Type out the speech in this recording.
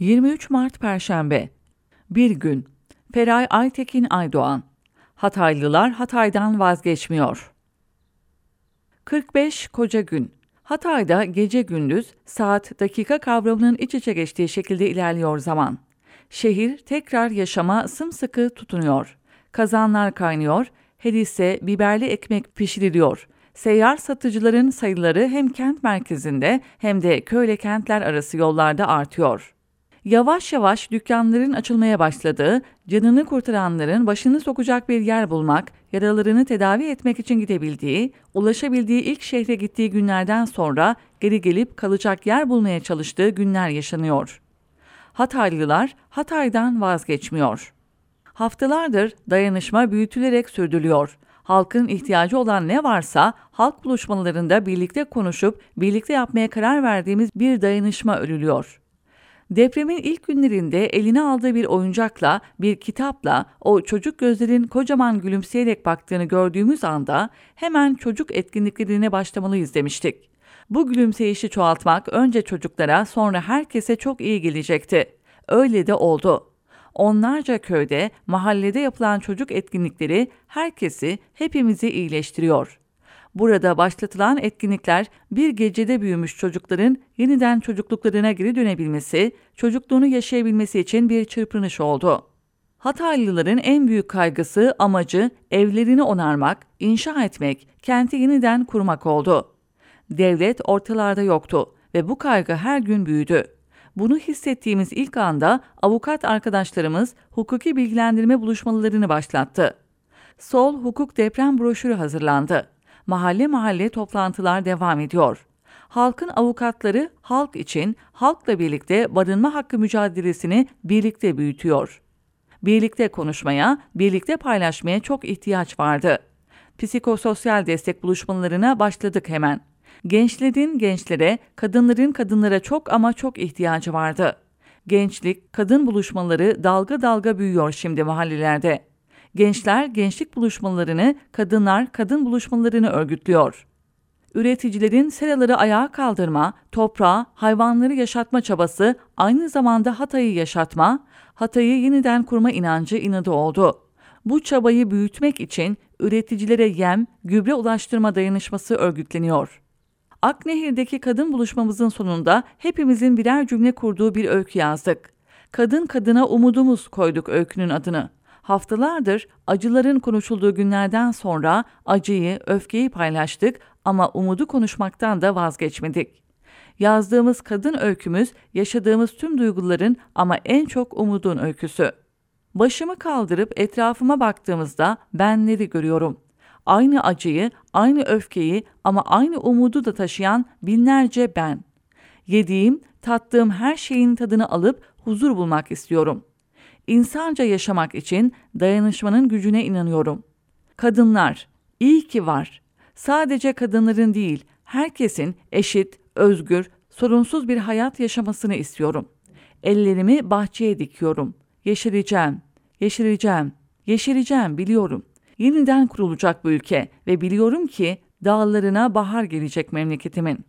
23 Mart Perşembe Bir gün Feray Aytekin Aydoğan Hataylılar Hatay'dan vazgeçmiyor. 45 Koca Gün Hatay'da gece gündüz saat dakika kavramının iç içe geçtiği şekilde ilerliyor zaman. Şehir tekrar yaşama sımsıkı tutunuyor. Kazanlar kaynıyor, her ise biberli ekmek pişiriliyor. Seyyar satıcıların sayıları hem kent merkezinde hem de köyle kentler arası yollarda artıyor. Yavaş yavaş dükkanların açılmaya başladığı, canını kurtaranların başını sokacak bir yer bulmak, yaralarını tedavi etmek için gidebildiği, ulaşabildiği ilk şehre gittiği günlerden sonra geri gelip kalacak yer bulmaya çalıştığı günler yaşanıyor. Hataylılar Hatay'dan vazgeçmiyor. Haftalardır dayanışma büyütülerek sürdürülüyor. Halkın ihtiyacı olan ne varsa halk buluşmalarında birlikte konuşup birlikte yapmaya karar verdiğimiz bir dayanışma örülüyor. Depremin ilk günlerinde eline aldığı bir oyuncakla, bir kitapla o çocuk gözlerin kocaman gülümseyerek baktığını gördüğümüz anda hemen çocuk etkinliklerine başlamalıyız demiştik. Bu gülümseyişi çoğaltmak önce çocuklara sonra herkese çok iyi gelecekti. Öyle de oldu. Onlarca köyde, mahallede yapılan çocuk etkinlikleri herkesi, hepimizi iyileştiriyor. Burada başlatılan etkinlikler bir gecede büyümüş çocukların yeniden çocukluklarına geri dönebilmesi, çocukluğunu yaşayabilmesi için bir çırpınış oldu. Hataylıların en büyük kaygısı, amacı evlerini onarmak, inşa etmek, kenti yeniden kurmak oldu. Devlet ortalarda yoktu ve bu kaygı her gün büyüdü. Bunu hissettiğimiz ilk anda avukat arkadaşlarımız hukuki bilgilendirme buluşmalarını başlattı. Sol Hukuk Deprem broşürü hazırlandı. Mahalle mahalle toplantılar devam ediyor. Halkın avukatları halk için halkla birlikte barınma hakkı mücadelesini birlikte büyütüyor. Birlikte konuşmaya, birlikte paylaşmaya çok ihtiyaç vardı. Psikososyal destek buluşmalarına başladık hemen. Gençlerin gençlere, kadınların kadınlara çok ama çok ihtiyacı vardı. Gençlik, kadın buluşmaları dalga dalga büyüyor şimdi mahallelerde. Gençler gençlik buluşmalarını, kadınlar kadın buluşmalarını örgütlüyor. Üreticilerin seraları ayağa kaldırma, toprağı, hayvanları yaşatma çabası aynı zamanda Hatay'ı yaşatma, Hatay'ı yeniden kurma inancı inadı oldu. Bu çabayı büyütmek için üreticilere yem, gübre ulaştırma dayanışması örgütleniyor. Aknehir'deki kadın buluşmamızın sonunda hepimizin birer cümle kurduğu bir öykü yazdık. Kadın kadına umudumuz koyduk öykünün adını. Haftalardır acıların konuşulduğu günlerden sonra acıyı, öfkeyi paylaştık ama umudu konuşmaktan da vazgeçmedik. Yazdığımız kadın öykümüz yaşadığımız tüm duyguların ama en çok umudun öyküsü. Başımı kaldırıp etrafıma baktığımızda benleri görüyorum aynı acıyı, aynı öfkeyi ama aynı umudu da taşıyan binlerce ben. Yediğim, tattığım her şeyin tadını alıp huzur bulmak istiyorum. İnsanca yaşamak için dayanışmanın gücüne inanıyorum. Kadınlar, iyi ki var. Sadece kadınların değil, herkesin eşit, özgür, sorunsuz bir hayat yaşamasını istiyorum. Ellerimi bahçeye dikiyorum. Yeşereceğim, yeşereceğim, yeşereceğim biliyorum yeniden kurulacak bu ülke ve biliyorum ki dağlarına bahar gelecek memleketimin.